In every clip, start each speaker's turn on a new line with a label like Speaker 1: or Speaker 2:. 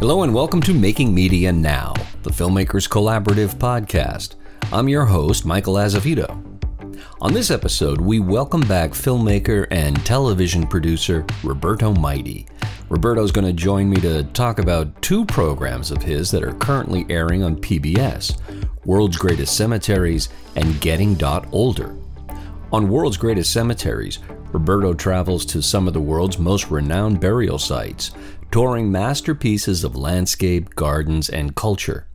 Speaker 1: Hello and welcome to Making Media Now, the Filmmakers Collaborative podcast. I'm your host, Michael Azevedo. On this episode, we welcome back filmmaker and television producer Roberto Mighty. Roberto's going to join me to talk about two programs of his that are currently airing on PBS World's Greatest Cemeteries and Getting Dot Older. On World's Greatest Cemeteries, Roberto travels to some of the world's most renowned burial sites, touring masterpieces of landscape, gardens, and culture.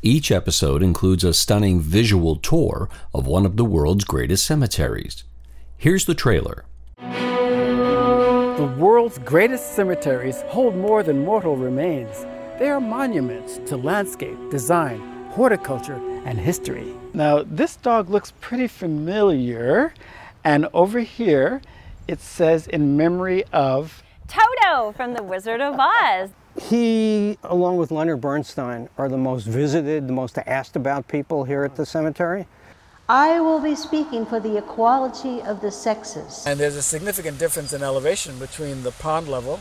Speaker 1: Each episode includes a stunning visual tour of one of the world's greatest cemeteries. Here's the trailer.
Speaker 2: The world's greatest cemeteries hold more than mortal remains. They are monuments to landscape, design, horticulture, and history. Now, this dog looks pretty familiar, and over here it says in memory of
Speaker 3: Toto from The Wizard of Oz.
Speaker 4: He, along with Leonard Bernstein, are the most visited, the most asked about people here at the cemetery.
Speaker 5: I will be speaking for the equality of the sexes.
Speaker 2: And there's a significant difference in elevation between the pond level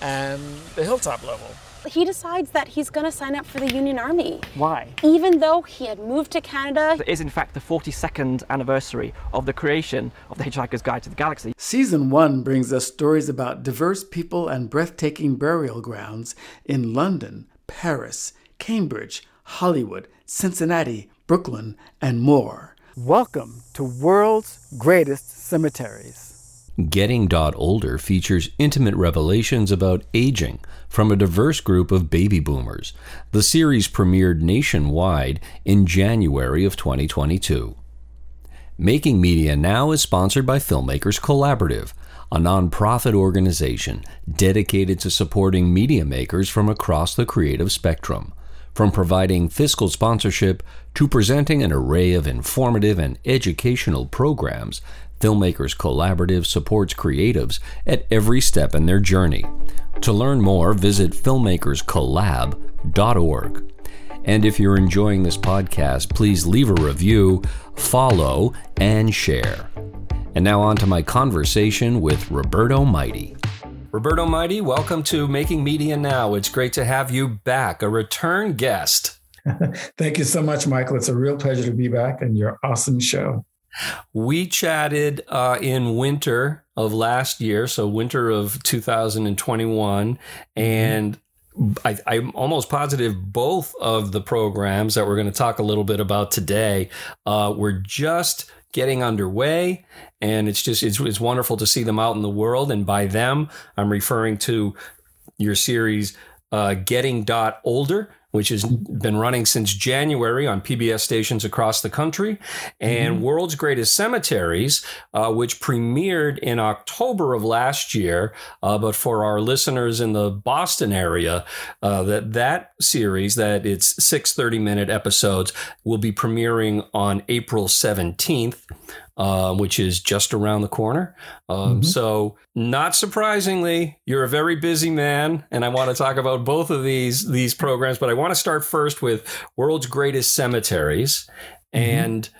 Speaker 2: and the hilltop level.
Speaker 3: He decides that he's going to sign up for the Union Army.
Speaker 2: Why?
Speaker 3: Even though he had moved to Canada.
Speaker 6: It is in fact the 42nd anniversary of the creation of the Hitchhiker's Guide to the Galaxy.
Speaker 2: Season 1 brings us stories about diverse people and breathtaking burial grounds in London, Paris, Cambridge, Hollywood, Cincinnati, Brooklyn, and more. Welcome to World's Greatest Cemeteries.
Speaker 1: Getting Dot Older features intimate revelations about aging from a diverse group of baby boomers. The series premiered nationwide in January of 2022. Making Media Now is sponsored by Filmmakers Collaborative, a nonprofit organization dedicated to supporting media makers from across the creative spectrum. From providing fiscal sponsorship to presenting an array of informative and educational programs, Filmmakers Collaborative supports creatives at every step in their journey. To learn more, visit filmmakerscollab.org. And if you're enjoying this podcast, please leave a review, follow, and share. And now on to my conversation with Roberto Mighty. Roberto Mighty, welcome to Making Media Now. It's great to have you back, a return guest.
Speaker 7: Thank you so much, Michael. It's a real pleasure to be back and your awesome show.
Speaker 1: We chatted uh, in winter of last year, so winter of 2021, and I, am almost positive both of the programs that we're going to talk a little bit about today uh, were just getting underway, and it's just it's, it's wonderful to see them out in the world. And by them, I'm referring to your series, uh, Getting Dot Older which has been running since January on PBS stations across the country, and mm-hmm. World's Greatest Cemeteries, uh, which premiered in October of last year. Uh, but for our listeners in the Boston area, uh, that that series, that it's six 30 minute episodes, will be premiering on April 17th uh, which is just around the corner. Um, mm-hmm. So, not surprisingly, you're a very busy man, and I want to talk about both of these these programs. But I want to start first with World's Greatest Cemeteries, mm-hmm. and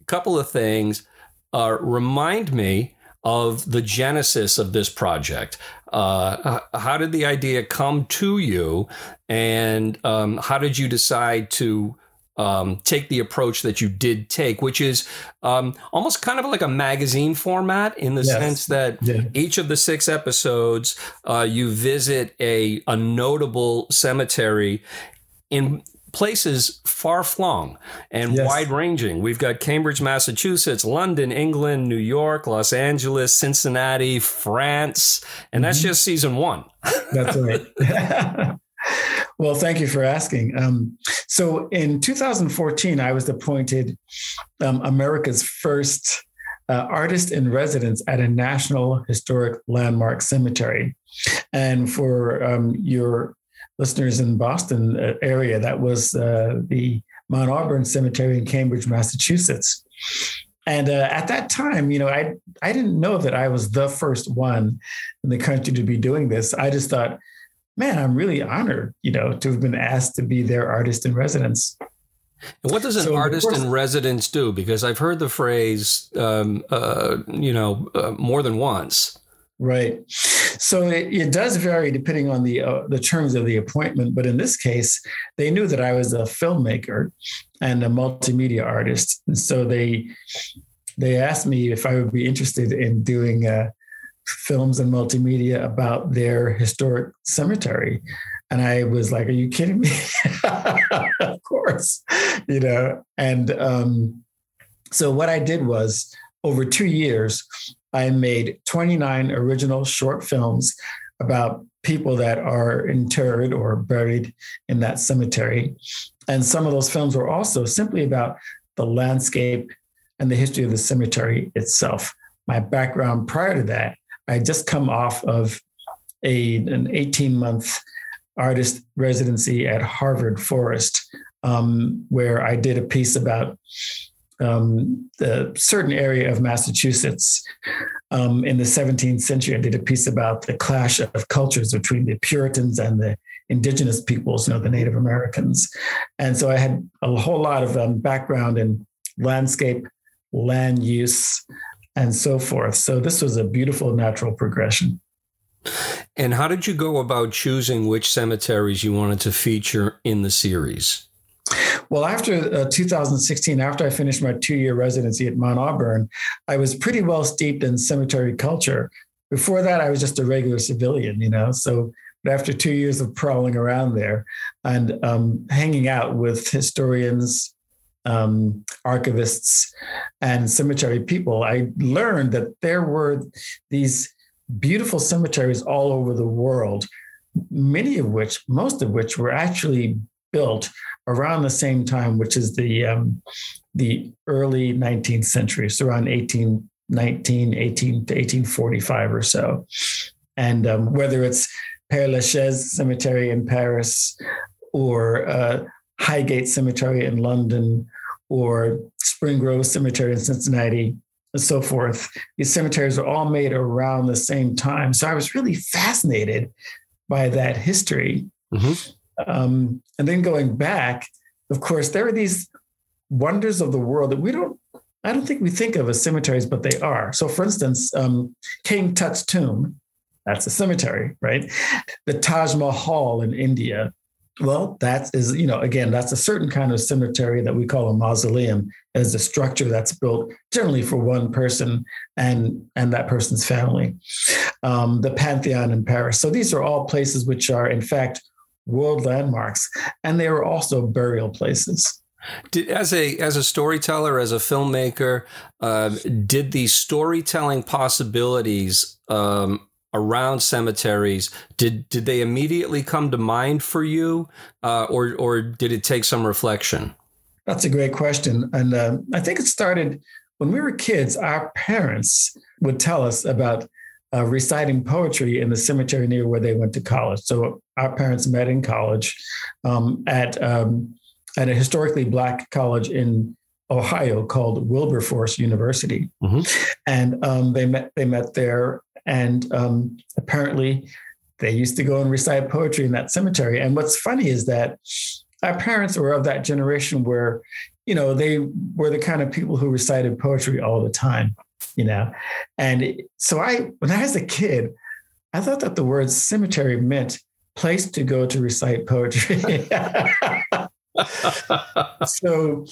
Speaker 1: a couple of things. Uh, remind me of the genesis of this project. Uh, how did the idea come to you, and um, how did you decide to um, take the approach that you did take, which is um, almost kind of like a magazine format in the yes. sense that yeah. each of the six episodes, uh, you visit a, a notable cemetery in places far flung and yes. wide ranging. We've got Cambridge, Massachusetts, London, England, New York, Los Angeles, Cincinnati, France, and mm-hmm. that's just season one.
Speaker 7: That's right. Well, thank you for asking. Um, so in 2014, I was appointed um, America's first uh, artist in residence at a National Historic Landmark Cemetery. And for um, your listeners in Boston uh, area, that was uh, the Mount Auburn Cemetery in Cambridge, Massachusetts. And uh, at that time, you know, I I didn't know that I was the first one in the country to be doing this. I just thought, man, I'm really honored, you know, to have been asked to be their artist in residence.
Speaker 1: And what does an so artist course, in residence do? Because I've heard the phrase, um, uh, you know, uh, more than once.
Speaker 7: Right. So it, it, does vary depending on the uh, the terms of the appointment. But in this case, they knew that I was a filmmaker and a multimedia artist, and so they they asked me if I would be interested in doing uh, films and multimedia about their historic cemetery. And I was like, "Are you kidding me?" of course, you know. And um, so what I did was over two years, I made 29 original short films about people that are interred or buried in that cemetery. And some of those films were also simply about the landscape and the history of the cemetery itself. My background prior to that, I just come off of a, an 18 month artist residency at Harvard Forest, um, where I did a piece about um, the certain area of Massachusetts um, in the 17th century. I did a piece about the clash of cultures between the Puritans and the indigenous peoples, you know, the Native Americans. And so I had a whole lot of um, background in landscape, land use, and so forth. So this was a beautiful natural progression.
Speaker 1: And how did you go about choosing which cemeteries you wanted to feature in the series?
Speaker 7: Well, after uh, 2016, after I finished my two year residency at Mount Auburn, I was pretty well steeped in cemetery culture. Before that, I was just a regular civilian, you know. So after two years of prowling around there and um, hanging out with historians, um, archivists, and cemetery people, I learned that there were these beautiful cemeteries all over the world, many of which, most of which, were actually built around the same time, which is the um, the early 19th century, so around 1819, 18 to 1845 or so. And um, whether it's Père Lachaise Cemetery in Paris or uh, Highgate Cemetery in London or Spring Grove Cemetery in Cincinnati, and so forth. These cemeteries are all made around the same time. So I was really fascinated by that history. Mm-hmm. Um, and then going back, of course, there are these wonders of the world that we don't, I don't think we think of as cemeteries, but they are. So, for instance, um, King Tut's tomb, that's a cemetery, right? The Taj Mahal in India, well, that is, you know, again, that's a certain kind of cemetery that we call a mausoleum, as a structure that's built generally for one person and and that person's family. Um, the Pantheon in Paris. So these are all places which are, in fact, world landmarks, and they are also burial places.
Speaker 1: Did, as a as a storyteller, as a filmmaker, uh, did the storytelling possibilities um, around cemeteries did did they immediately come to mind for you, uh, or or did it take some reflection?
Speaker 7: That's a great question, and uh, I think it started when we were kids. Our parents would tell us about uh, reciting poetry in the cemetery near where they went to college. So our parents met in college um, at um, at a historically black college in Ohio called Wilberforce University, mm-hmm. and um, they met they met there, and um, apparently they used to go and recite poetry in that cemetery. And what's funny is that our parents were of that generation where you know they were the kind of people who recited poetry all the time you know. And so I, when I was a kid, I thought that the word cemetery meant place to go to recite poetry. so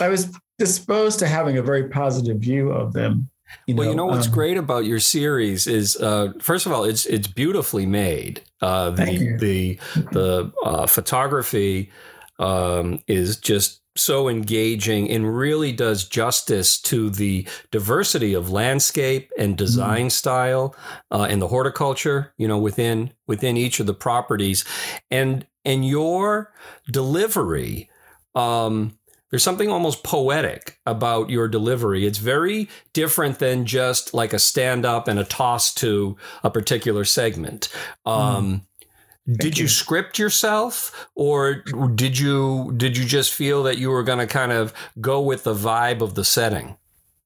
Speaker 7: I was disposed to having a very positive view of them.
Speaker 1: You well, you know what's um, great about your series is, uh, first of all, it's it's beautifully made. Uh, the the the uh, photography um, is just so engaging and really does justice to the diversity of landscape and design mm. style uh, and the horticulture you know within within each of the properties and and your delivery um, there's something almost poetic about your delivery. It's very different than just like a stand up and a toss to a particular segment. Um, mm did you. you script yourself or did you did you just feel that you were going to kind of go with the vibe of the setting?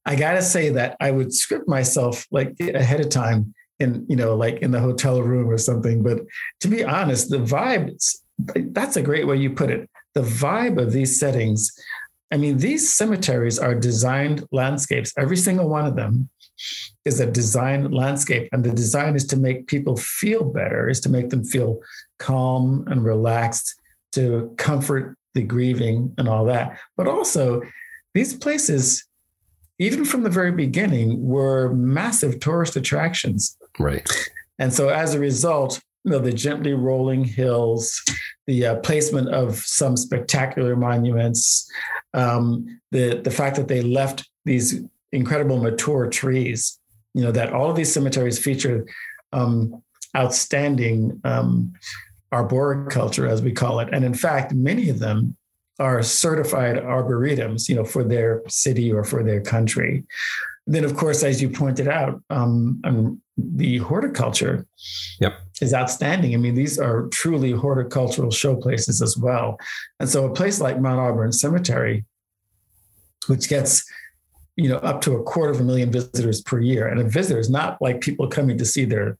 Speaker 7: I got to say that I would script myself like ahead of time in you know like in the hotel room or something but to be honest the vibe that's a great way you put it the vibe of these settings I mean these cemeteries are designed landscapes every single one of them is a design landscape, and the design is to make people feel better, is to make them feel calm and relaxed, to comfort the grieving and all that. But also, these places, even from the very beginning, were massive tourist attractions.
Speaker 1: Right.
Speaker 7: And so, as a result, you know, the gently rolling hills, the uh, placement of some spectacular monuments, um, the the fact that they left these incredible mature trees, you know, that all of these cemeteries feature um, outstanding um, arboriculture, as we call it, and in fact, many of them are certified arboretums, you know, for their city or for their country. Then, of course, as you pointed out, um, um, the horticulture
Speaker 1: yep.
Speaker 7: is outstanding. I mean, these are truly horticultural showplaces as well. And so, a place like Mount Auburn Cemetery, which gets you know up to a quarter of a million visitors per year, and a visitor is not like people coming to see their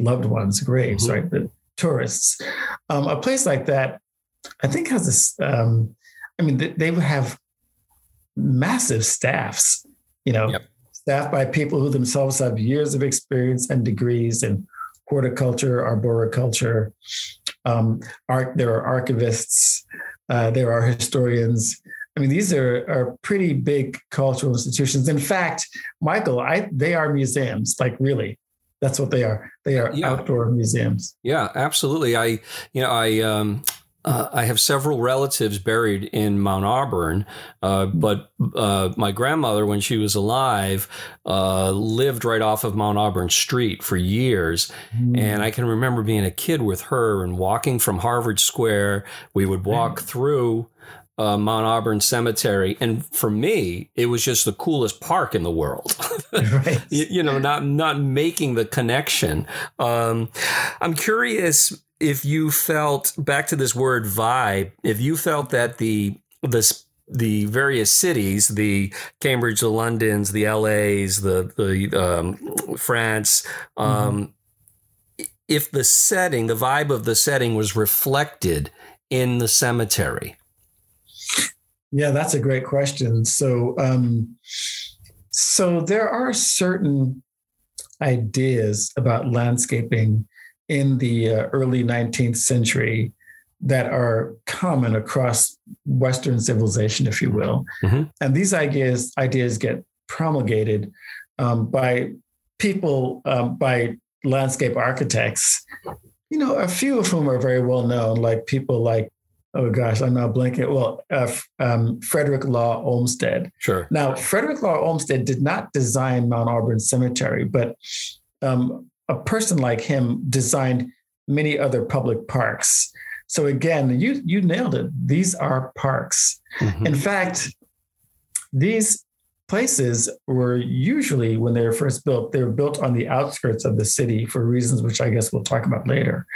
Speaker 7: loved ones' graves, mm-hmm. right? But tourists. Um, a place like that, I think, has this. Um, I mean, they, they would have massive staffs. You know, yep staffed by people who themselves have years of experience and degrees in horticulture, arboriculture. Um, art, there are archivists, uh, there are historians. I mean, these are, are pretty big cultural institutions. In fact, Michael, I, they are museums, like really. That's what they are. They are yeah. outdoor museums.
Speaker 1: Yeah, absolutely. I, you know, I, um, uh, I have several relatives buried in Mount Auburn, uh, but uh, my grandmother, when she was alive, uh, lived right off of Mount Auburn Street for years. Mm. And I can remember being a kid with her and walking from Harvard Square. We would walk mm. through uh, Mount Auburn Cemetery, and for me, it was just the coolest park in the world. right. you, you, know, not not making the connection. Um, I'm curious if you felt back to this word vibe, if you felt that the this the various cities, the Cambridge, the Londons, the LAs, the the um, France, um, mm-hmm. if the setting, the vibe of the setting was reflected in the cemetery.
Speaker 7: Yeah, that's a great question. So, um, so there are certain ideas about landscaping in the uh, early 19th century that are common across Western civilization, if you will. Mm-hmm. And these ideas ideas get promulgated um, by people, um, by landscape architects. You know, a few of whom are very well known, like people like oh gosh, I'm not blanking. Well, uh, um, Frederick Law Olmsted.
Speaker 1: Sure.
Speaker 7: Now, Frederick Law Olmsted did not design Mount Auburn Cemetery, but um, a person like him designed many other public parks. So again, you you nailed it. These are parks. Mm-hmm. In fact, these places were usually when they were first built, they were built on the outskirts of the city for reasons which I guess we'll talk about later.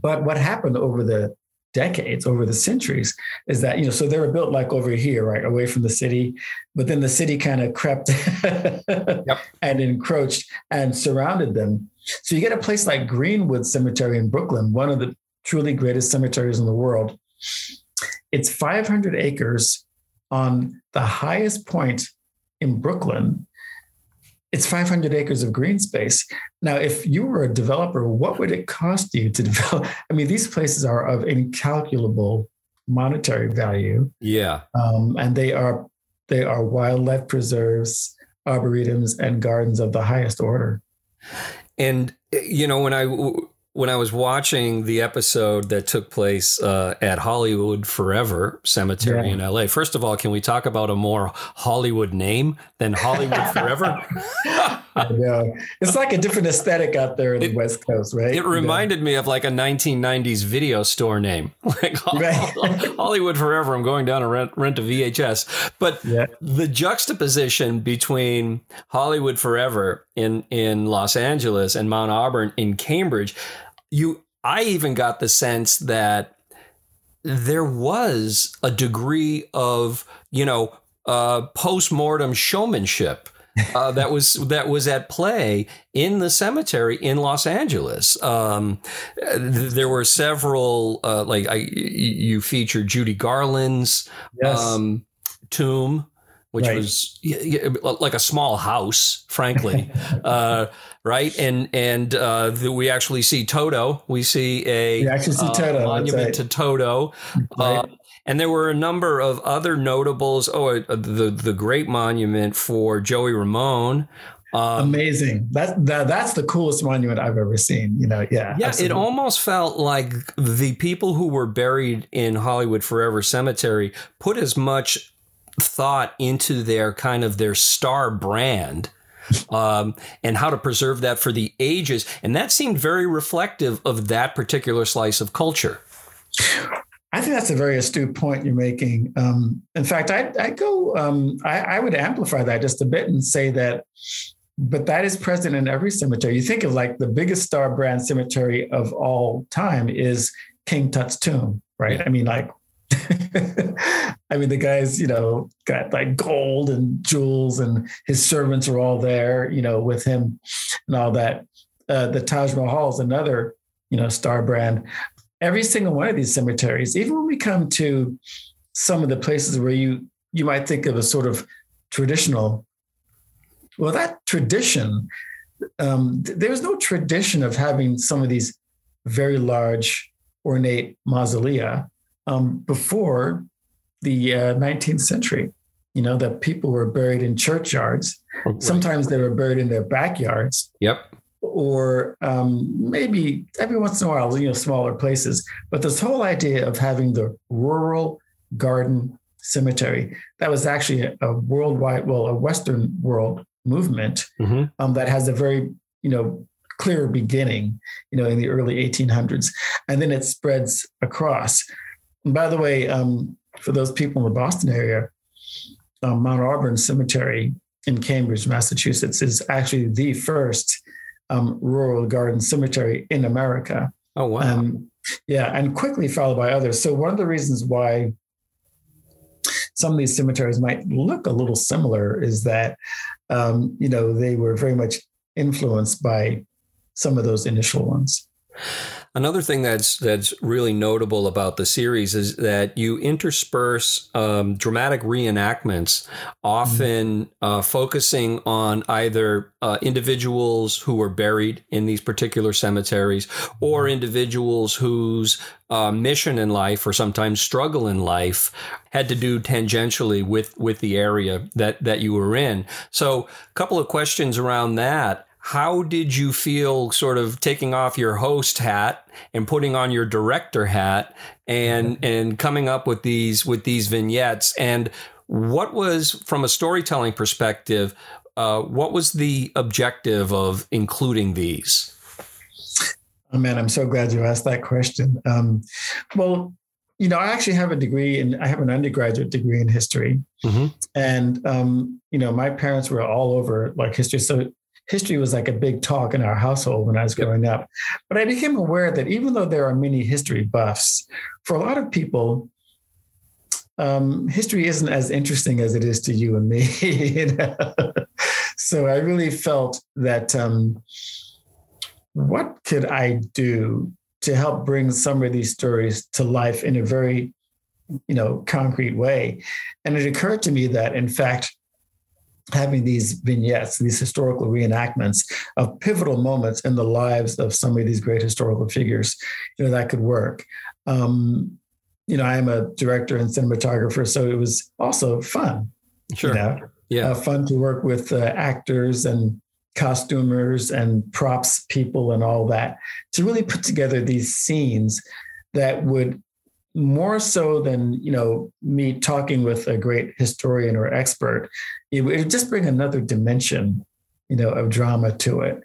Speaker 7: But what happened over the decades over the centuries is that you know so they were built like over here right away from the city but then the city kind of crept yep. and encroached and surrounded them so you get a place like greenwood cemetery in brooklyn one of the truly greatest cemeteries in the world it's 500 acres on the highest point in brooklyn it's 500 acres of green space. Now, if you were a developer, what would it cost you to develop? I mean, these places are of incalculable monetary value.
Speaker 1: Yeah,
Speaker 7: um, and they are they are wildlife preserves, arboretums, and gardens of the highest order.
Speaker 1: And eh, you know, when I when I was watching the episode that took place uh, at Hollywood Forever Cemetery yeah. in LA, first of all, can we talk about a more Hollywood name than Hollywood Forever?
Speaker 7: I know. It's like a different aesthetic out there in it, the West Coast, right?
Speaker 1: It reminded yeah. me of like a 1990s video store name, like right. Hollywood Forever. I'm going down to rent, rent a VHS. But yeah. the juxtaposition between Hollywood Forever in, in Los Angeles and Mount Auburn in Cambridge you I even got the sense that there was a degree of, you know, uh, post-mortem showmanship uh, that was that was at play in the cemetery in Los Angeles. Um, there were several, uh, like I, you featured Judy Garland's yes. um, tomb which
Speaker 7: Right.
Speaker 1: was like a small house, frankly, uh, right? And and uh, the, we actually see Toto. We see a
Speaker 7: We see
Speaker 1: uh,
Speaker 7: Toto,
Speaker 1: monument
Speaker 7: right.
Speaker 1: to Toto.
Speaker 7: Right.
Speaker 1: Uh, and there were a number of other notables. Oh, uh, the the great monument for Joey Ramone. Um,
Speaker 7: Amazing. That, that that's the coolest monument I've ever seen. You know, yeah.
Speaker 1: yeah,
Speaker 7: absolutely.
Speaker 1: it almost felt like the people who were buried in Hollywood Forever Cemetery put as much thought into their kind of their star brand um, and how to preserve that for the ages. And that seemed very reflective of that particular slice of culture.
Speaker 7: I think that's a very astute point you're making. Um, in fact, I, I go, um, I, I would amplify that just a bit and say that, but that is present in every cemetery. You think of like the biggest star brand cemetery of all time is King Tut's tomb, right? I mean, like, I mean, the guy's, you know, got like gold and jewels, and his servants are all there, you know, with him and all that. Uh, the Taj Mahal is another, you know, star brand every single one of these cemeteries, even when we come to some of the places where you you might think of a sort of traditional, well, that tradition, um, th- there's no tradition of having some of these very large, ornate mausolea um, before the uh, 19th century. You know, that people were buried in churchyards. Sometimes they were buried in their backyards
Speaker 1: Yep.
Speaker 7: or um, maybe every once in a while, you know, smaller places. But this whole idea of having the rural garden cemetery, that was actually a, a worldwide, well, a Western world movement
Speaker 1: Mhm.
Speaker 7: um, that has a very, you know, clear beginning, you know, in the early 1800s. And then it spreads across. And by the way, um, for those people in the Boston area, um, Mount Auburn Cemetery in Cambridge, Massachusetts, is actually the first um, rural garden cemetery in America.
Speaker 1: Oh, wow.
Speaker 7: Um, yeah, and quickly followed by others. So one of the reasons why some of these cemeteries might look a little similar is that um, you know they were very much influenced by some of those initial ones.
Speaker 1: Another thing that's that's really notable about the series is that you intersperse um, dramatic reenactments, often uh, focusing on either uh, individuals who were buried in these particular cemeteries or individuals whose uh, mission in life or sometimes struggle in life had to do tangentially with with the area that that you were in. So, a couple of questions around that how did you feel sort of taking off your host hat and putting on your director hat and and coming up with these with these vignettes? And what was from a storytelling perspective uh, what was the objective of including these?
Speaker 7: Oh man, I'm so glad you asked that question. Um, well, you know, I actually have a degree in I have an undergraduate degree in history,
Speaker 1: Mhm.
Speaker 7: and um, you know, my parents were all over like history, so history was like a big talk in our household when I was growing up. But I became aware that even though there are many history buffs, for a lot of people, um, history isn't as interesting as it is to you and me. you know? so I really felt that um, what could I do to help bring some of these stories to life in a very, you know, concrete way? And it occurred to me that, in fact, having these vignettes, these historical reenactments of pivotal moments in the lives of some of these great historical figures, you know, that could work. Um, you know, I am a director and cinematographer, so it was also fun.
Speaker 1: sure
Speaker 7: You know,
Speaker 1: yeah
Speaker 7: uh, fun to work with uh, actors and costumers and props people and all that to really put together these scenes that would more so than you know me talking with a great historian or expert it would just bring another dimension you know of drama to it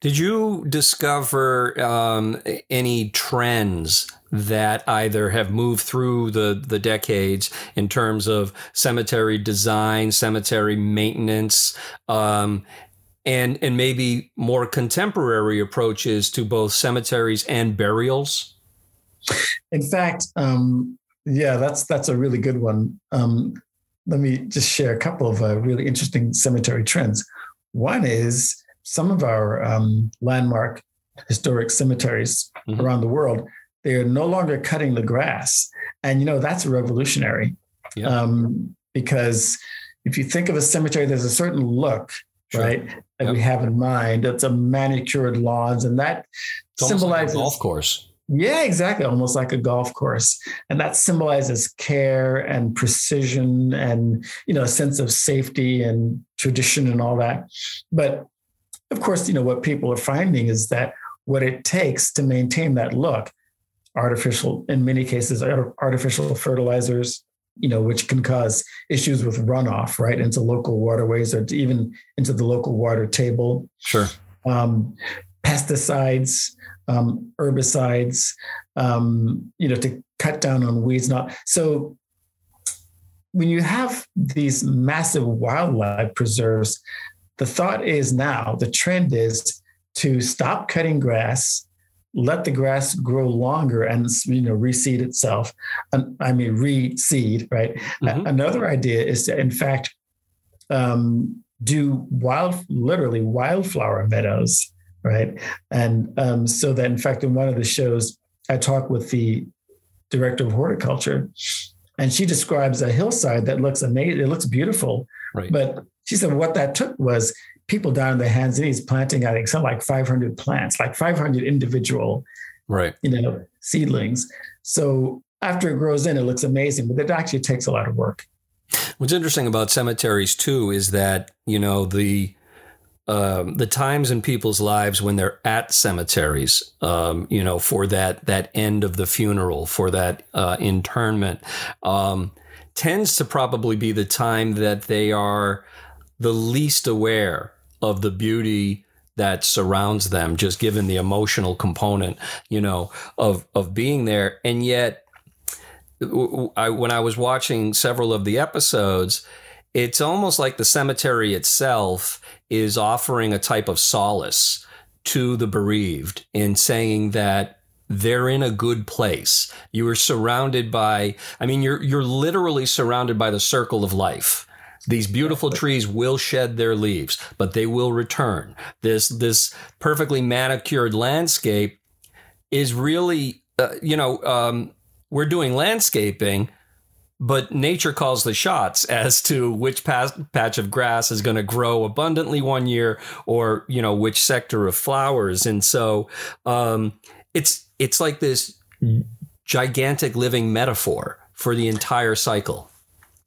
Speaker 1: Did you discover um, any trends that either have moved through the, the decades in terms of cemetery design, cemetery maintenance, um, and and maybe more contemporary approaches to both cemeteries and burials?
Speaker 7: In fact, um, yeah, that's that's a really good one. Um, let me just share a couple of uh, really interesting cemetery trends. One is some of our um, landmark historic cemeteries
Speaker 1: Mhm.
Speaker 7: around the world. They are no longer cutting the grass, and you know that's revolutionary.
Speaker 1: Yeah.
Speaker 7: Um, because if you think of a cemetery, there's a certain look,
Speaker 1: Sure.
Speaker 7: right, that
Speaker 1: Yep.
Speaker 7: we have in mind. It's a manicured lawns, and that
Speaker 1: It's almost like
Speaker 7: symbolizes
Speaker 1: golf course.
Speaker 7: Yeah, exactly. Almost like a golf course. And that symbolizes care and precision and, you know, a sense of safety and tradition and all that. But of course, you know, what people are finding is that what it takes to maintain that look, artificial, in many cases, artificial fertilizers, you know, which can cause issues with runoff, right, into local waterways or even into the local water table
Speaker 1: Sure.
Speaker 7: um, pesticides, um, herbicides, um, you know, to cut down on weeds. Not so. When you have these massive wildlife preserves, the thought is now the trend is to stop cutting grass, let the grass grow longer and you know reseed itself. And I mean reseed, right?
Speaker 1: Mhm.
Speaker 7: Another idea is to, in fact, um, do wild, literally wildflower meadows, right? And um, so that, in fact, in one of the shows, I talked with the director of horticulture, and she describes a hillside that looks amazing. It looks beautiful,
Speaker 1: Right.
Speaker 7: but she said what that took was people down on their hands and knees planting, I think, something like 500 plants, like 500 individual
Speaker 1: right.
Speaker 7: you know, seedlings. So after it grows in, it looks amazing, but it actually takes a lot of work.
Speaker 1: What's interesting about cemeteries too is that you know the um, the times in people's lives when they're at cemeteries, um, you know, for that that end of the funeral, for that uh, internment, um, tends to probably be the time that they are the least aware of the beauty that surrounds them, just given the emotional component, you know, of of being there, and yet I, when I was watching several of the episodes, it's almost like the cemetery itself is offering a type of solace to the bereaved in saying that they're in a good place. You are surrounded by, I mean, you're, you're literally surrounded by the circle of life. These beautiful trees will shed their leaves, but they will return. This, this perfectly manicured landscape is really, uh, you know, um, we're doing landscaping, but nature calls the shots as to which patch of grass is going to grow abundantly one year, or you know which sector of flowers. And so um, it's it's like this gigantic living metaphor for the entire cycle.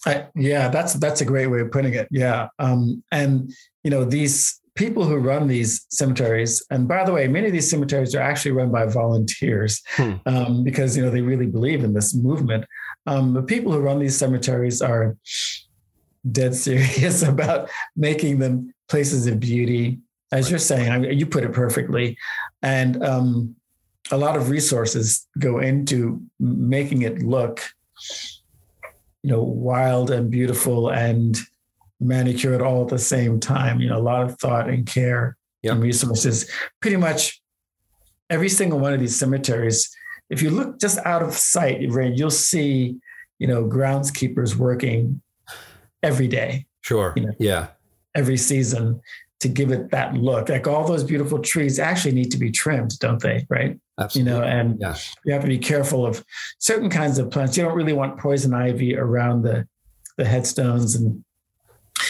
Speaker 7: I, yeah, that's that's a great way of putting it. Yeah, um, and you know these people who run these cemeteries, and by the way, many of these cemeteries are actually run by volunteers
Speaker 1: Hmm.
Speaker 7: um, because you know they really believe in this movement. Um, the people who run these cemeteries are dead serious about making them places of beauty, as you're saying. I mean, you put it perfectly, and um, a lot of resources go into making it look you know, wild and beautiful and manicured all at the same time. You know, a lot of thought and care
Speaker 1: Yep.
Speaker 7: and resources. Pretty much every single one of these cemeteries, if you look just out of sight, you'll see, you know, groundskeepers working every day,
Speaker 1: Sure.
Speaker 7: You know.
Speaker 1: Yeah.
Speaker 7: every season to give it that look. Like all those beautiful trees actually need to be trimmed, don't they? Right.
Speaker 1: Absolutely.
Speaker 7: You know, and
Speaker 1: yeah.
Speaker 7: you have to be careful of certain kinds of plants. You don't really want poison ivy around the the headstones and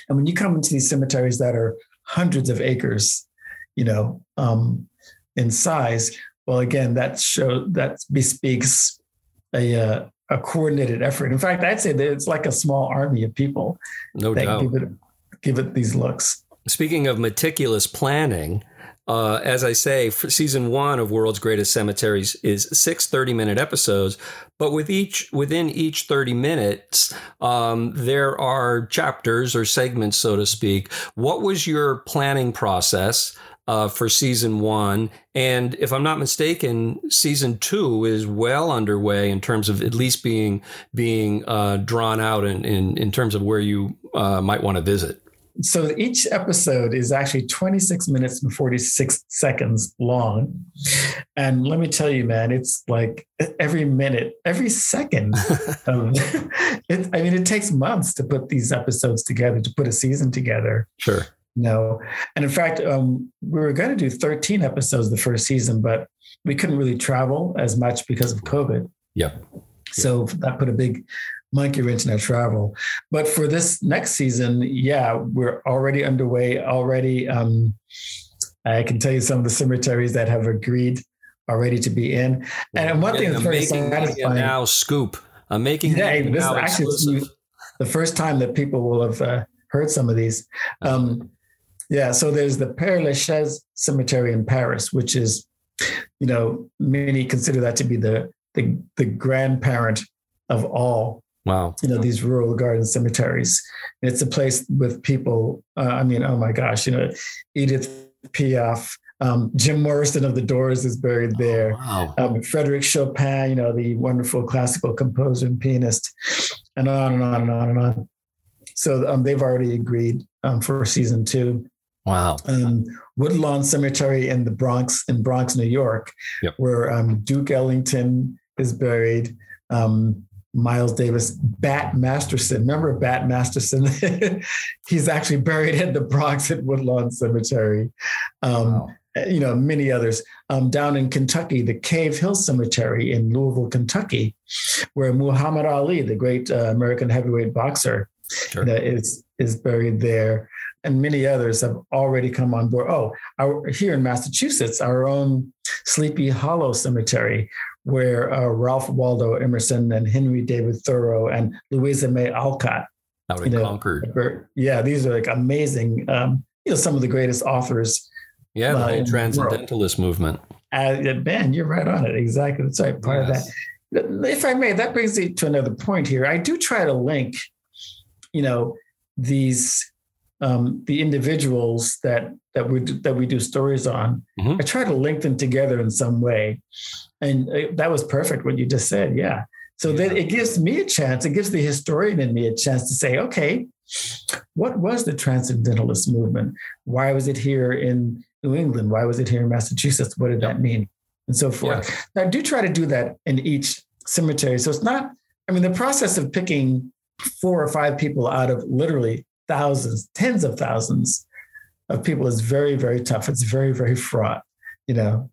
Speaker 7: and when you come into these cemeteries that are hundreds of acres, you know, um, in size, well, again, that show that bespeaks a uh, a coordinated effort. In fact, I'd say that it's like a small army of people
Speaker 1: No
Speaker 7: that
Speaker 1: doubt.
Speaker 7: give it give it these looks.
Speaker 1: Speaking of meticulous planning, uh, as I say, season one of World's Greatest Cemeteries is six 30 minute episodes, but with each within each 30 minutes, um, there are chapters or segments, so to speak. What was your planning process? Uh, for season one, and if I'm not mistaken, season two is well underway in terms of at least being being uh, drawn out in, in in terms of where you uh, might want to visit.
Speaker 7: So each episode is actually 26 minutes and 46 seconds long and let me tell you man it's like every minute every second it, i mean it takes months to put these episodes together to put a season together
Speaker 1: Sure.
Speaker 7: no and in fact um, we were going to do 13 episodes the first season but we couldn't really travel as much because of covid
Speaker 1: Yep.
Speaker 7: so that put a big monkey wrench in our travel. But for this next season, yeah, we're already underway. Already, um, I can tell you some of the cemeteries that have agreed already to be in. And one thing that's very satisfying
Speaker 1: now scoop. I'm making
Speaker 7: yeah, this now actually the first time that people will have uh, heard some of these. Um, yeah, so there's the Père Lachaise Cemetery in Paris, which is, you know, many consider that to be the the, the grandparent of all.
Speaker 1: Wow.
Speaker 7: You know, these rural garden cemeteries. It's a place with people, uh, I mean, oh my gosh, you know, Edith Piaf, um, Jim Morrison of the Doors is buried there. Oh, wow. um, Frederic Chopin, you know, the wonderful classical composer and pianist, and on and on and on and on. So um, they've already agreed um, for season two.
Speaker 1: Wow.
Speaker 7: Um, Woodlawn Cemetery in the Bronx, in Bronx, New York, yep. where um, Duke Ellington is buried. Um, Miles Davis, Bat Masterson. Remember Bat Masterson? He's actually buried in the Bronx at Woodlawn Cemetery. Um, wow. You know, many others. Um, down in Kentucky, the Cave Hill Cemetery in Louisville, Kentucky, where Muhammad Ali, the great uh, American heavyweight boxer, sure. you know, is is buried there and many others have already come on board. Oh, our, here in Massachusetts, our own Sleepy Hollow Cemetery, where uh, Ralph Waldo Emerson and Henry David Thoreau and Louisa May Alcott
Speaker 1: out in know, Concord.
Speaker 7: Yeah, these are like amazing. Um, you know, some of the greatest authors.
Speaker 1: Yeah, the uh, whole transcendentalist movement.
Speaker 7: Uh, ben, you're right on it. Exactly. That's right. Part yes. of that. If I may, that brings me to another point here. I do try to link, you know, these um, the individuals that that we do, that we do stories on. Mm-hmm. I try to link them together in some way, and uh, that was perfect what you just said. Yeah. So yeah. then it gives me a chance. It gives the historian in me a chance to say, okay, what was the transcendentalist movement? Why was it here in New England? Why was it here in Massachusetts? What did that mean? And so forth. Yeah. I do try to do that in each cemetery. So it's not. I mean, the process of picking four or five people out of literally thousands, tens of thousands of people is very, very tough. It's very, very fraught, you know.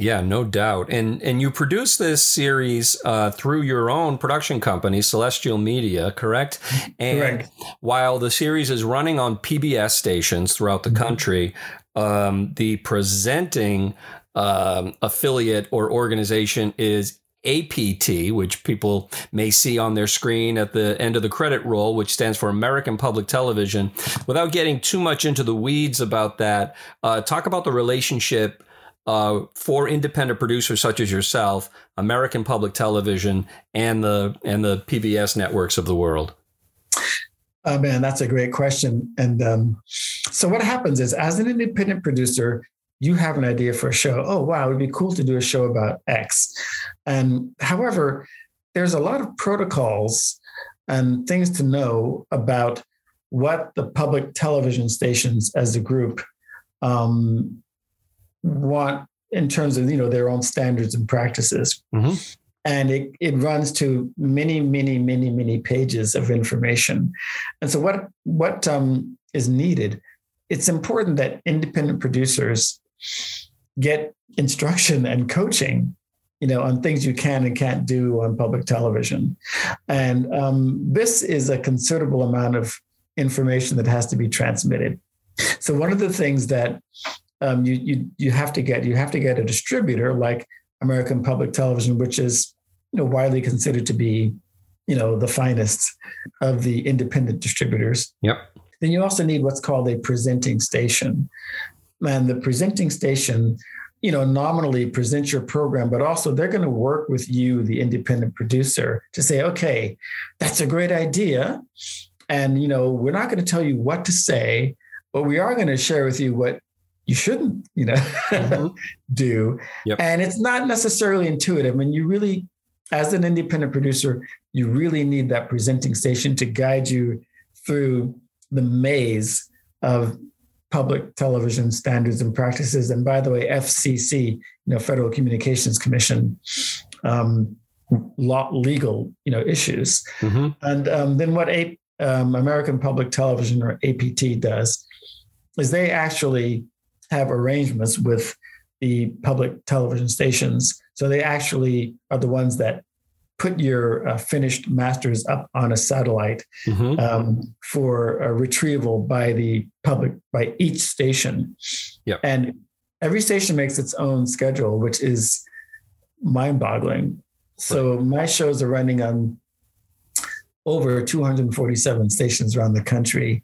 Speaker 1: Yeah, no doubt. And and you produce this series uh, through your own production company, Celestial Media, correct? And correct. while the series is running on PBS stations throughout the mm-hmm. country, um, the presenting um, affiliate or organization is APT, which people may see on their screen at the end of the credit roll, which stands for American Public Television. Without getting too much into the weeds about that, uh, talk about the relationship uh, for independent producers such as yourself, American Public Television, and the and the PBS networks of the world.
Speaker 7: Oh man, that's a great question. And um, so what happens is, as an independent producer, you have an idea for a show. Oh, wow, it'd be cool to do a show about X. And however, there's a lot of protocols and things to know about what the public television stations as a group um, want in terms of you know their own standards and practices. Mm-hmm. And it, it runs to many, many, many, many pages of information. And so what what um, is needed? It's important that independent producers get instruction and coaching you know on things you can and can't do on public television and um, this is a considerable amount of information that has to be transmitted so one of the things that um, you, you you have to get you have to get a distributor like american public television which is you know widely considered to be you know the finest of the independent distributors.
Speaker 1: Yep.
Speaker 7: Then you also need what's called a presenting station. And the presenting station you know nominally present your program but also they're going to work with you the independent producer to say okay that's a great idea. And you know we're not going to tell you what to say but we are going to share with you what you shouldn't you know mm-hmm. do yep. and it's not necessarily intuitive and you really as an independent producer you really need that presenting station to guide you through the maze of public television standards and practices. And by the way, FCC, you know, Federal Communications Commission, um, law, legal, you know, issues. Mm-hmm. And um, then what A- um, American Public Television or APT does is they actually have arrangements with the public television stations. So they actually are the ones that put your uh, finished masters up on a satellite
Speaker 1: Mhm.
Speaker 7: um, for a retrieval by the public by each station.
Speaker 1: Yep.
Speaker 7: And every station makes its own schedule, which is mind-boggling. So my shows are running on over 247 stations around the country.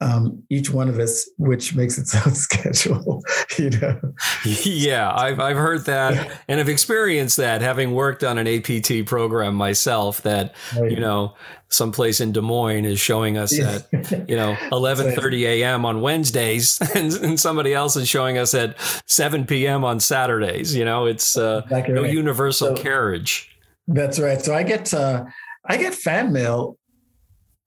Speaker 7: Um, each one of us, which makes its own schedule, you know.
Speaker 1: Yeah, I've I've heard that and I've experienced that having worked on an APT program myself. That you know, someplace in Des Moines is showing us at you know 11:30 a.m. on Wednesdays, and, and somebody else is showing us at 7 p.m. on Saturdays. You know, it's uh,
Speaker 7: Exactly
Speaker 1: no
Speaker 7: right.
Speaker 1: universal
Speaker 7: So-
Speaker 1: carriage.
Speaker 7: That's right. So I get uh, I get fan mail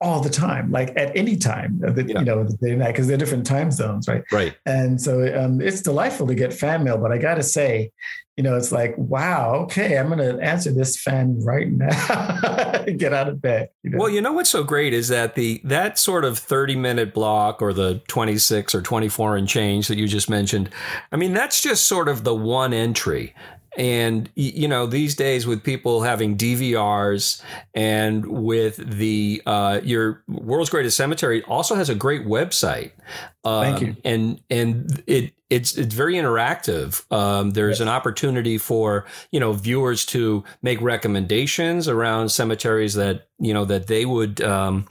Speaker 7: all the time, like at any time, of the,
Speaker 1: Yeah.
Speaker 7: you know, the day and night, because they're different time zones, right?
Speaker 1: Right.
Speaker 7: And so um, it's delightful to get fan mail, but I got to say, you know, it's like, wow, okay, I'm going to answer this fan right now. get out of bed. You know?
Speaker 1: Well, you know what's so great is that the that sort of 30 minute block or the 26 or 24 and change that you just mentioned, I mean, that's just sort of the one entry. And you know, these days with people having DVRs and with the uh, your world's greatest cemetery also has a great website. Um,
Speaker 7: Thank you.
Speaker 1: And and it it's it's very interactive. Um, there's an opportunity for you know viewers to make recommendations around cemeteries that you know that they would um,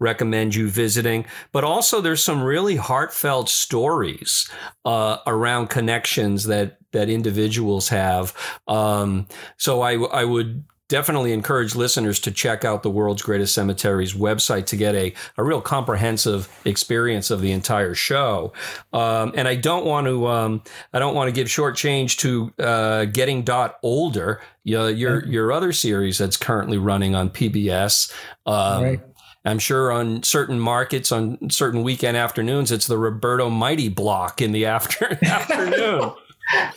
Speaker 1: recommend you visiting. But also, there's some really heartfelt stories uh, around connections that that individuals have. Um, so I I would definitely encourage listeners to check out the world's greatest cemeteries website to get a, a real comprehensive experience of the entire show um, and i don't want to um, i don't want to give short change to uh, getting dot older your your, your other series that's currently running on pbs um,
Speaker 7: Right.
Speaker 1: I'm sure on certain markets, on certain weekend afternoons, it's the Roberto Mighty block in the after, afternoon.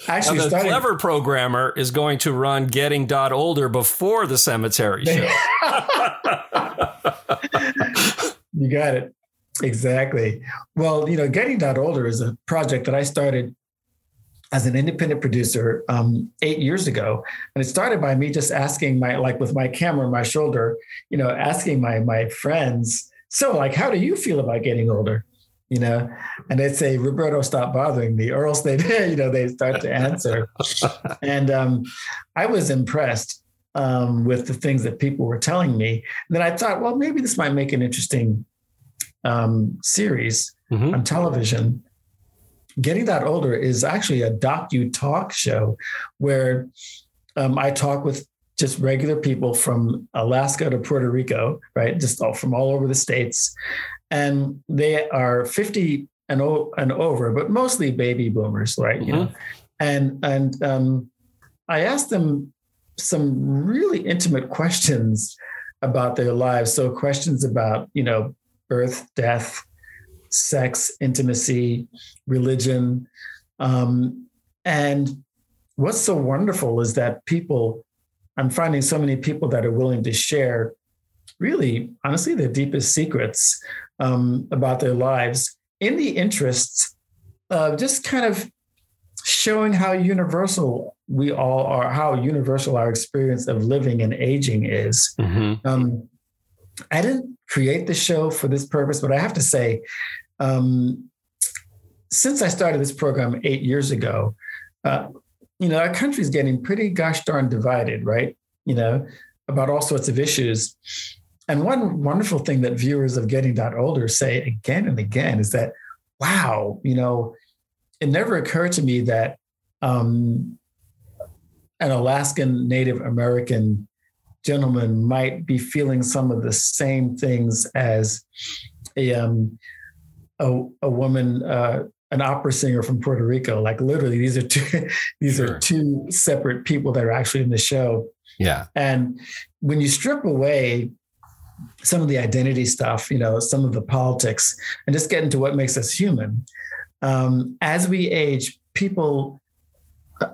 Speaker 7: Actually,
Speaker 1: Now, the
Speaker 7: starting,
Speaker 1: clever programmer is going to run Getting Dot Older before the cemetery show.
Speaker 7: you got it. Exactly. Well, you know, Getting Dot Older is a project that I started as an independent producer um, eight years ago, and it started by me just asking my, like, with my camera on my shoulder, you know, asking my my friends, so like, how do you feel about getting older? You know, and they'd say, Roberto, stop bothering me, or else they, you know, they start to answer. and um, I was impressed um, with the things that people were telling me. And then I thought, well, maybe this might make an interesting um, series
Speaker 1: Mhm.
Speaker 7: on television. Getting Dot Older is actually a docu talk show where um, I talk with just regular people from Alaska to Puerto Rico, right? Just all from all over the states. And they are 50 and, o- and over, but mostly baby boomers, right? You know, and and um, I asked them some really intimate questions about their lives. So questions about you know birth, death, sex, intimacy, religion, um, and what's so wonderful is that people. I'm finding so many people that are willing to share, really, honestly, their deepest secrets um, about their lives in the interests of just kind of showing how universal we all are, how universal our experience of living and aging is.
Speaker 1: Mhm.
Speaker 7: Um, I didn't create the show for this purpose, but I have to say, um, since I started this program eight years ago, uh, you know, our country's getting pretty gosh darn divided, right? You know, about all sorts of issues. And one wonderful thing that viewers of Getting Dot Older say again and again is that, wow, you know, it never occurred to me that um, an Alaskan Native American gentleman might be feeling some of the same things as a um, a, a woman, uh, an opera singer from Puerto Rico. Like literally, these are two these
Speaker 1: Sure.
Speaker 7: are two separate people that are actually in the show.
Speaker 1: Yeah.
Speaker 7: And when you strip away some of the identity stuff, you know, some of the politics, and just get into what makes us human, um, as we age, people,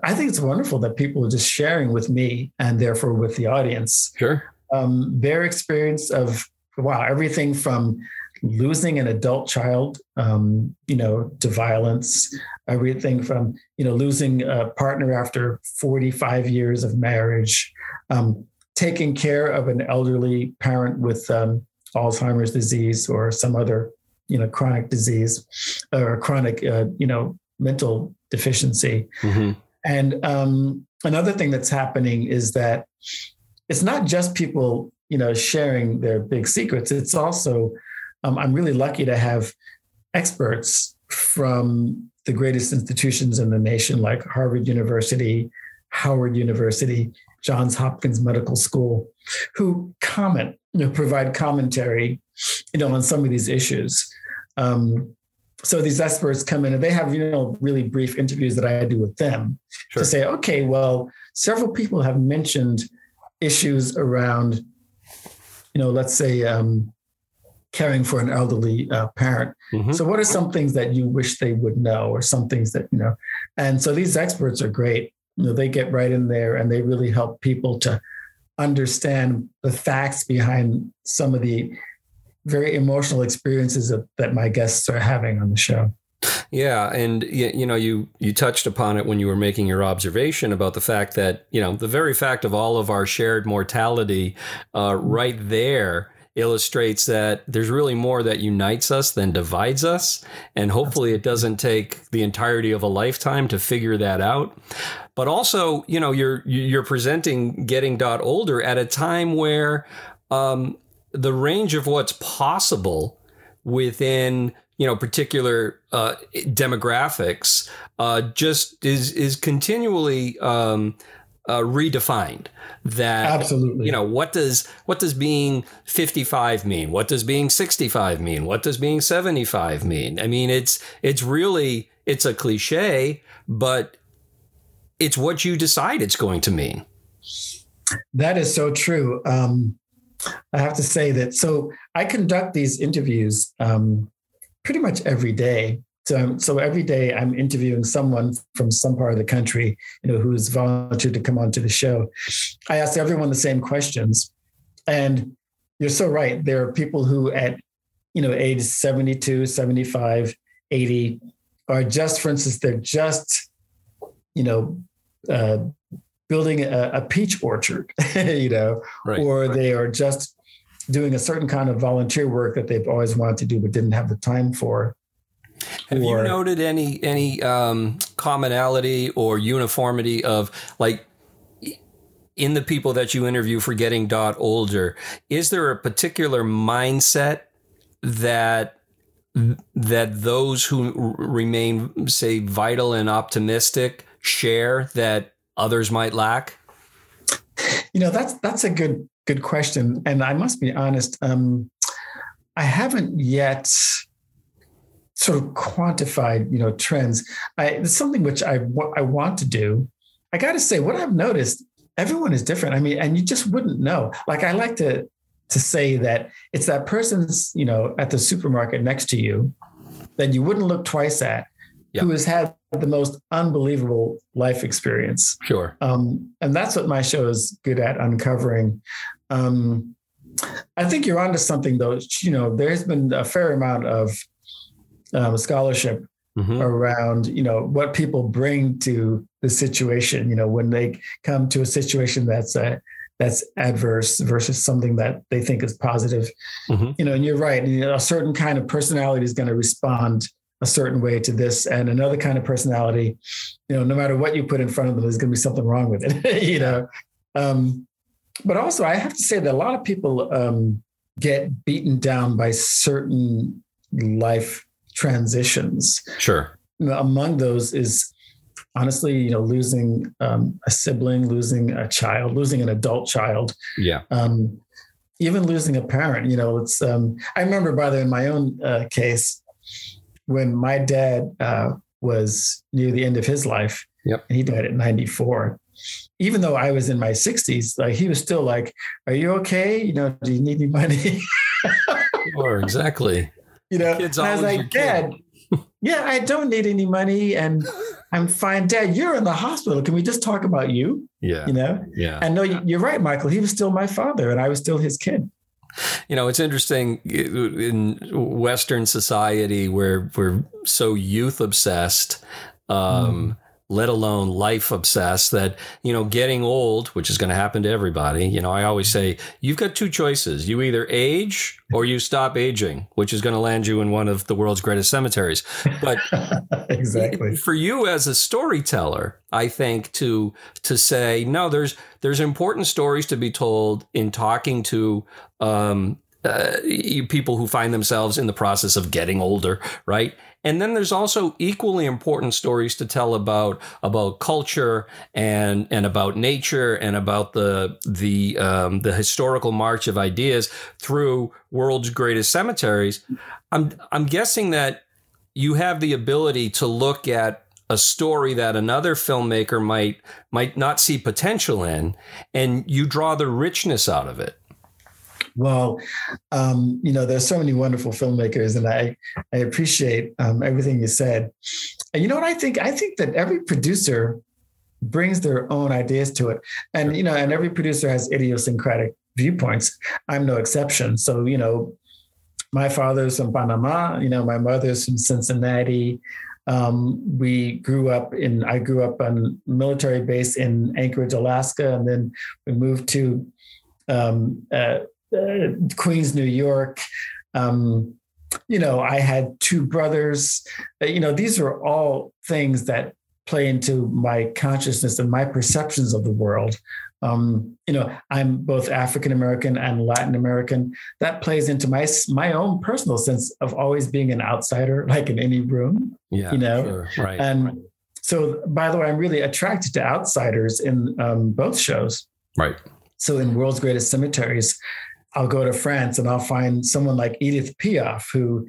Speaker 7: I think it's wonderful that people are just sharing with me and therefore with the audience
Speaker 1: Sure.
Speaker 7: um, their experience of wow, everything from losing an adult child, um, you know, to violence, everything from you know losing a partner after 45 years of marriage, um, taking care of an elderly parent with um, Alzheimer's disease or some other, you know, chronic disease or chronic, uh, you know, mental deficiency. Mm-hmm. And um, another thing that's happening is that it's not just people, you know, sharing their big secrets. It's also, um, I'm really lucky to have experts from the greatest institutions in the nation, like Harvard University, Howard University, Johns Hopkins Medical School, who comment, you know, provide commentary, you know, on some of these issues. Um, so these experts come in and they have, you know, really brief interviews that I do with them sure. to say, okay, well, several people have mentioned issues around, you know, let's say um, caring for an elderly uh, parent. Mm-hmm. So, what are some things that you wish they would know, or some things that you know? And so these experts are great. You know, they get right in there and they really help people to understand the facts behind some of the very emotional experiences that, that my guests are having on the show.
Speaker 1: Yeah, and you know, you you touched upon it when you were making your observation about the fact that you know the very fact of all of our shared mortality, uh, right there illustrates that there's really more that unites us than divides us. And hopefully it doesn't take the entirety of a lifetime to figure that out. But also, you know, you're you're presenting getting dot older at a time where um, the range of what's possible within you know particular uh, demographics uh, just is is continually um, uh, redefined that
Speaker 7: absolutely.
Speaker 1: you know what does what does being 55 mean? What does being 65 mean? What does being 75 mean? I mean it's it's really it's a cliche but it's what you decide it's going to mean
Speaker 7: that is so true um, i have to say that so i conduct these interviews um, pretty much every day so, so every day I'm interviewing someone from some part of the country, you know, who's volunteered to come onto the show. I ask everyone the same questions. And you're so right. There are people who at, you know, age 72, 75, 80 are just, for instance, they're just, you know, uh, building a, a, peach orchard, you know, right, or right. they are just doing a certain kind of volunteer work that they've always wanted to do but didn't have the time for.
Speaker 1: Have or, you noted any any um, commonality or uniformity of like in the people that you interview for getting dot older? Is there a particular mindset that that those who remain, say, vital and optimistic share that others might lack?
Speaker 7: You know, that's that's a good good question, and I must be honest. Um, I haven't yet sort of quantified, you know, trends. I, it's something which I I want to do. I got to say, what I've noticed, everyone is different. I mean, and you just wouldn't know. Like I like to to say that it's that person's, you know, at the supermarket next to you that you wouldn't look twice at, yep. who has had the most unbelievable life experience.
Speaker 1: Sure.
Speaker 7: Um, and that's what my show is good at uncovering. Um, I think you're onto something though. You know, there's been a fair amount of um, scholarship mm-hmm. around you know what people bring to the situation. You know, when they come to a situation that's a uh, that's adverse versus something that they think is positive. Mm-hmm. You know, and you're right. You know, a certain kind of personality is going to respond a certain way to this, and another kind of personality, you know, no matter what you put in front of them, there's going to be something wrong with it. you know, um, but also I have to say that a lot of people um, get beaten down by certain life transitions.
Speaker 1: Sure.
Speaker 7: Among those is honestly, you know, losing um, a sibling, losing a child, losing an adult child.
Speaker 1: Yeah.
Speaker 7: Um, even losing a parent, you know, it's, um, I remember by the way in my own uh, case, when my dad uh, was near the end of his life,
Speaker 1: yep.
Speaker 7: and he died at 94. Even though I was in my 60s, like he was still like, Are you okay? You know, do you need any money?
Speaker 1: Or exactly
Speaker 7: you know, Kids I was like, Dad, yeah, I don't need any money and I'm fine. Dad, you're in the hospital. Can we just talk about you?
Speaker 1: Yeah.
Speaker 7: You know?
Speaker 1: Yeah.
Speaker 7: And no, you're right, Michael. He was still my father and I was still his kid.
Speaker 1: You know, it's interesting in Western society where we're so youth obsessed. Um, mm. Let alone life obsessed that you know getting old which is going to happen to everybody you know i always say you've got two choices. You either age or you stop aging which is going to land you in one of the world's greatest cemeteries. But
Speaker 7: exactly.
Speaker 1: for you as a storyteller i think to to say no there's there's important stories to be told in talking to um, uh, people who find themselves in the process of getting older, right? And then there's also equally important stories to tell about about culture and and about nature and about the the um, the historical march of ideas through world's greatest cemeteries. I'm I'm guessing that you have the ability to look at a story that another filmmaker might might not see potential in, and you draw the richness out of it.
Speaker 7: Well, um, you know, there's so many wonderful filmmakers, and I I appreciate um, everything you said. And you know what I think? I think that every producer brings their own ideas to it, and you know, and every producer has idiosyncratic viewpoints. I'm no exception. So you know, my father's from Panama. You know, my mother's from Cincinnati. Um, we grew up in. I grew up on military base in Anchorage, Alaska, and then we moved to um, uh, uh, Queens, New York. Um, you know, I had two brothers. Uh, you know, these are all things that play into my consciousness and my perceptions of the world. Um, you know, I'm both African American and Latin American. That plays into my my own personal sense of always being an outsider, like in any room.
Speaker 1: Yeah,
Speaker 7: you know,
Speaker 1: sure. right.
Speaker 7: And so, by the way, I'm really attracted to outsiders in um, both shows.
Speaker 1: Right.
Speaker 7: So, in World's Greatest Cemeteries, I'll go to France and I'll find someone like Edith Piaf, who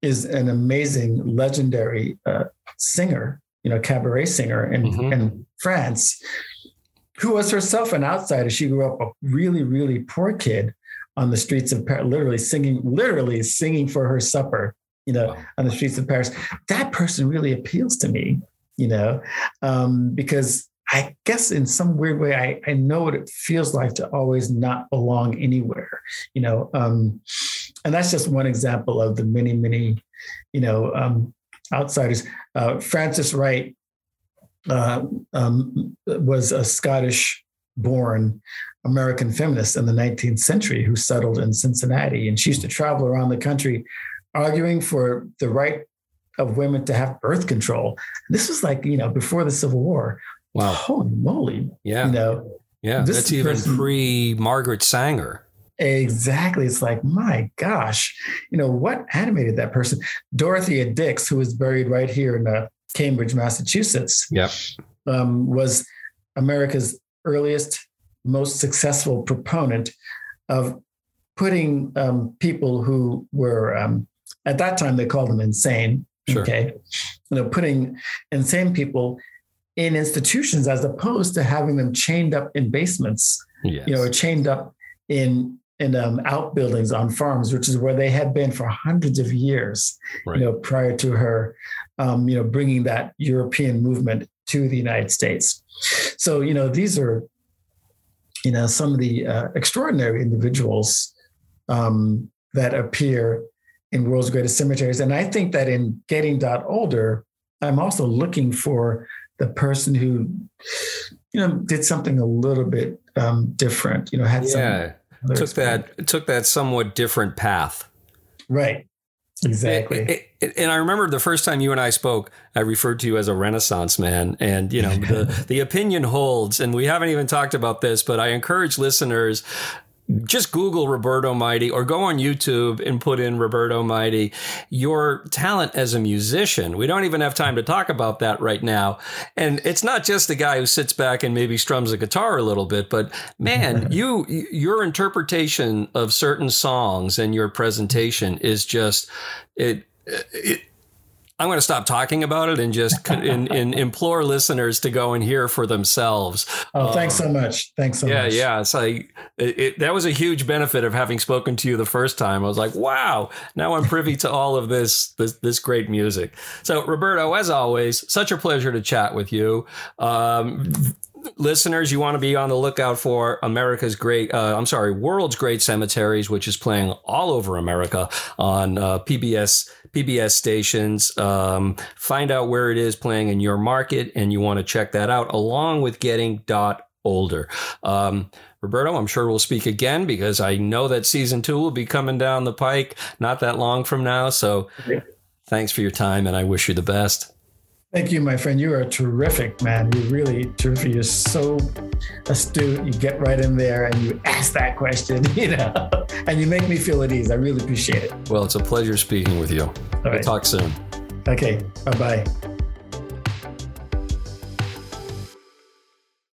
Speaker 7: is an amazing, legendary uh, singer, you know, cabaret singer in, mm-hmm. in France, who was herself an outsider. She grew up a really, really poor kid on the streets of Paris, literally singing, literally singing for her supper, you know, wow. on the streets of Paris. That person really appeals to me, you know, um, because I guess in some weird way, I, I know what it feels like to always not belong anywhere, you know. Um, and that's just one example of the many, many, you know, um, outsiders. Uh, Frances Wright uh, um, was a Scottish born American feminist in the 19th century who settled in Cincinnati. And she used to travel around the country arguing for the right of women to have birth control. This was like, you know, before the Civil War.
Speaker 1: Wow.
Speaker 7: Holy moly.
Speaker 1: Yeah.
Speaker 7: You know,
Speaker 1: yeah. That's even pre Margaret Sanger.
Speaker 7: Exactly. It's like, my gosh, you know, what animated that person? Dorothea Dix, who is buried right here in uh, Cambridge, Massachusetts,
Speaker 1: yep.
Speaker 7: um, was America's earliest, most successful proponent of putting um, people who were, um, at that time, they called them insane.
Speaker 1: Sure.
Speaker 7: Okay. You know, putting insane people in institutions as opposed to having them chained up in basements,
Speaker 1: yes.
Speaker 7: you know, chained up in in um, outbuildings on farms, which is where they had been for hundreds of years,
Speaker 1: right.
Speaker 7: you know, prior to her, um, you know, bringing that European movement to the United States. So, you know, these are, you know, some of the uh, extraordinary individuals um, that appear in World's Greatest Cemeteries. And I think that in Getting Dot Older, I'm also looking for the person who, you know, did something a little bit um, different, you know, had
Speaker 1: yeah. took that took that somewhat different path.
Speaker 7: Right. Exactly.
Speaker 1: It, it, and I remember the first time you and I spoke, I referred to you as a Renaissance man. And, you know, the, the opinion holds. And we haven't even talked about this, but I encourage listeners just Google Roberto Mighty or go on YouTube and put in Roberto Mighty. Your talent as a musician, we don't even have time to talk about that right now. And it's not just the guy who sits back and maybe strums a guitar a little bit, but man, you your interpretation of certain songs and your presentation is just it, it I'm going to stop talking about it and just in, in implore listeners to go and hear for themselves.
Speaker 7: Oh, thanks um, so much. Thanks so
Speaker 1: yeah,
Speaker 7: much.
Speaker 1: Yeah, yeah. It, it, that was a huge benefit of having spoken to you the first time. I was like, wow, now I'm privy to all of this this this great music. So, Roberto, as always, such a pleasure to chat with you. Um, listeners, you want to be on the lookout for America's Great, uh, I'm sorry, World's Great Cemeteries, which is playing all over America on uh, PBS PBS stations. Um, find out where it is playing in your market, and you want to check that out, along with getting dot older. Um, Roberto, I'm sure we'll speak again because I know that season two will be coming down the pike not that long from now. So thanks for your time and I wish you the best.
Speaker 7: Thank you, my friend. You are a terrific, man. You're really terrific. You're so astute. You get right in there and you ask that question, you know, and you make me feel at ease. I really appreciate it.
Speaker 1: Well, it's a pleasure speaking with you.
Speaker 7: All
Speaker 1: We'll
Speaker 7: right.
Speaker 1: talk soon.
Speaker 7: Okay. Bye bye.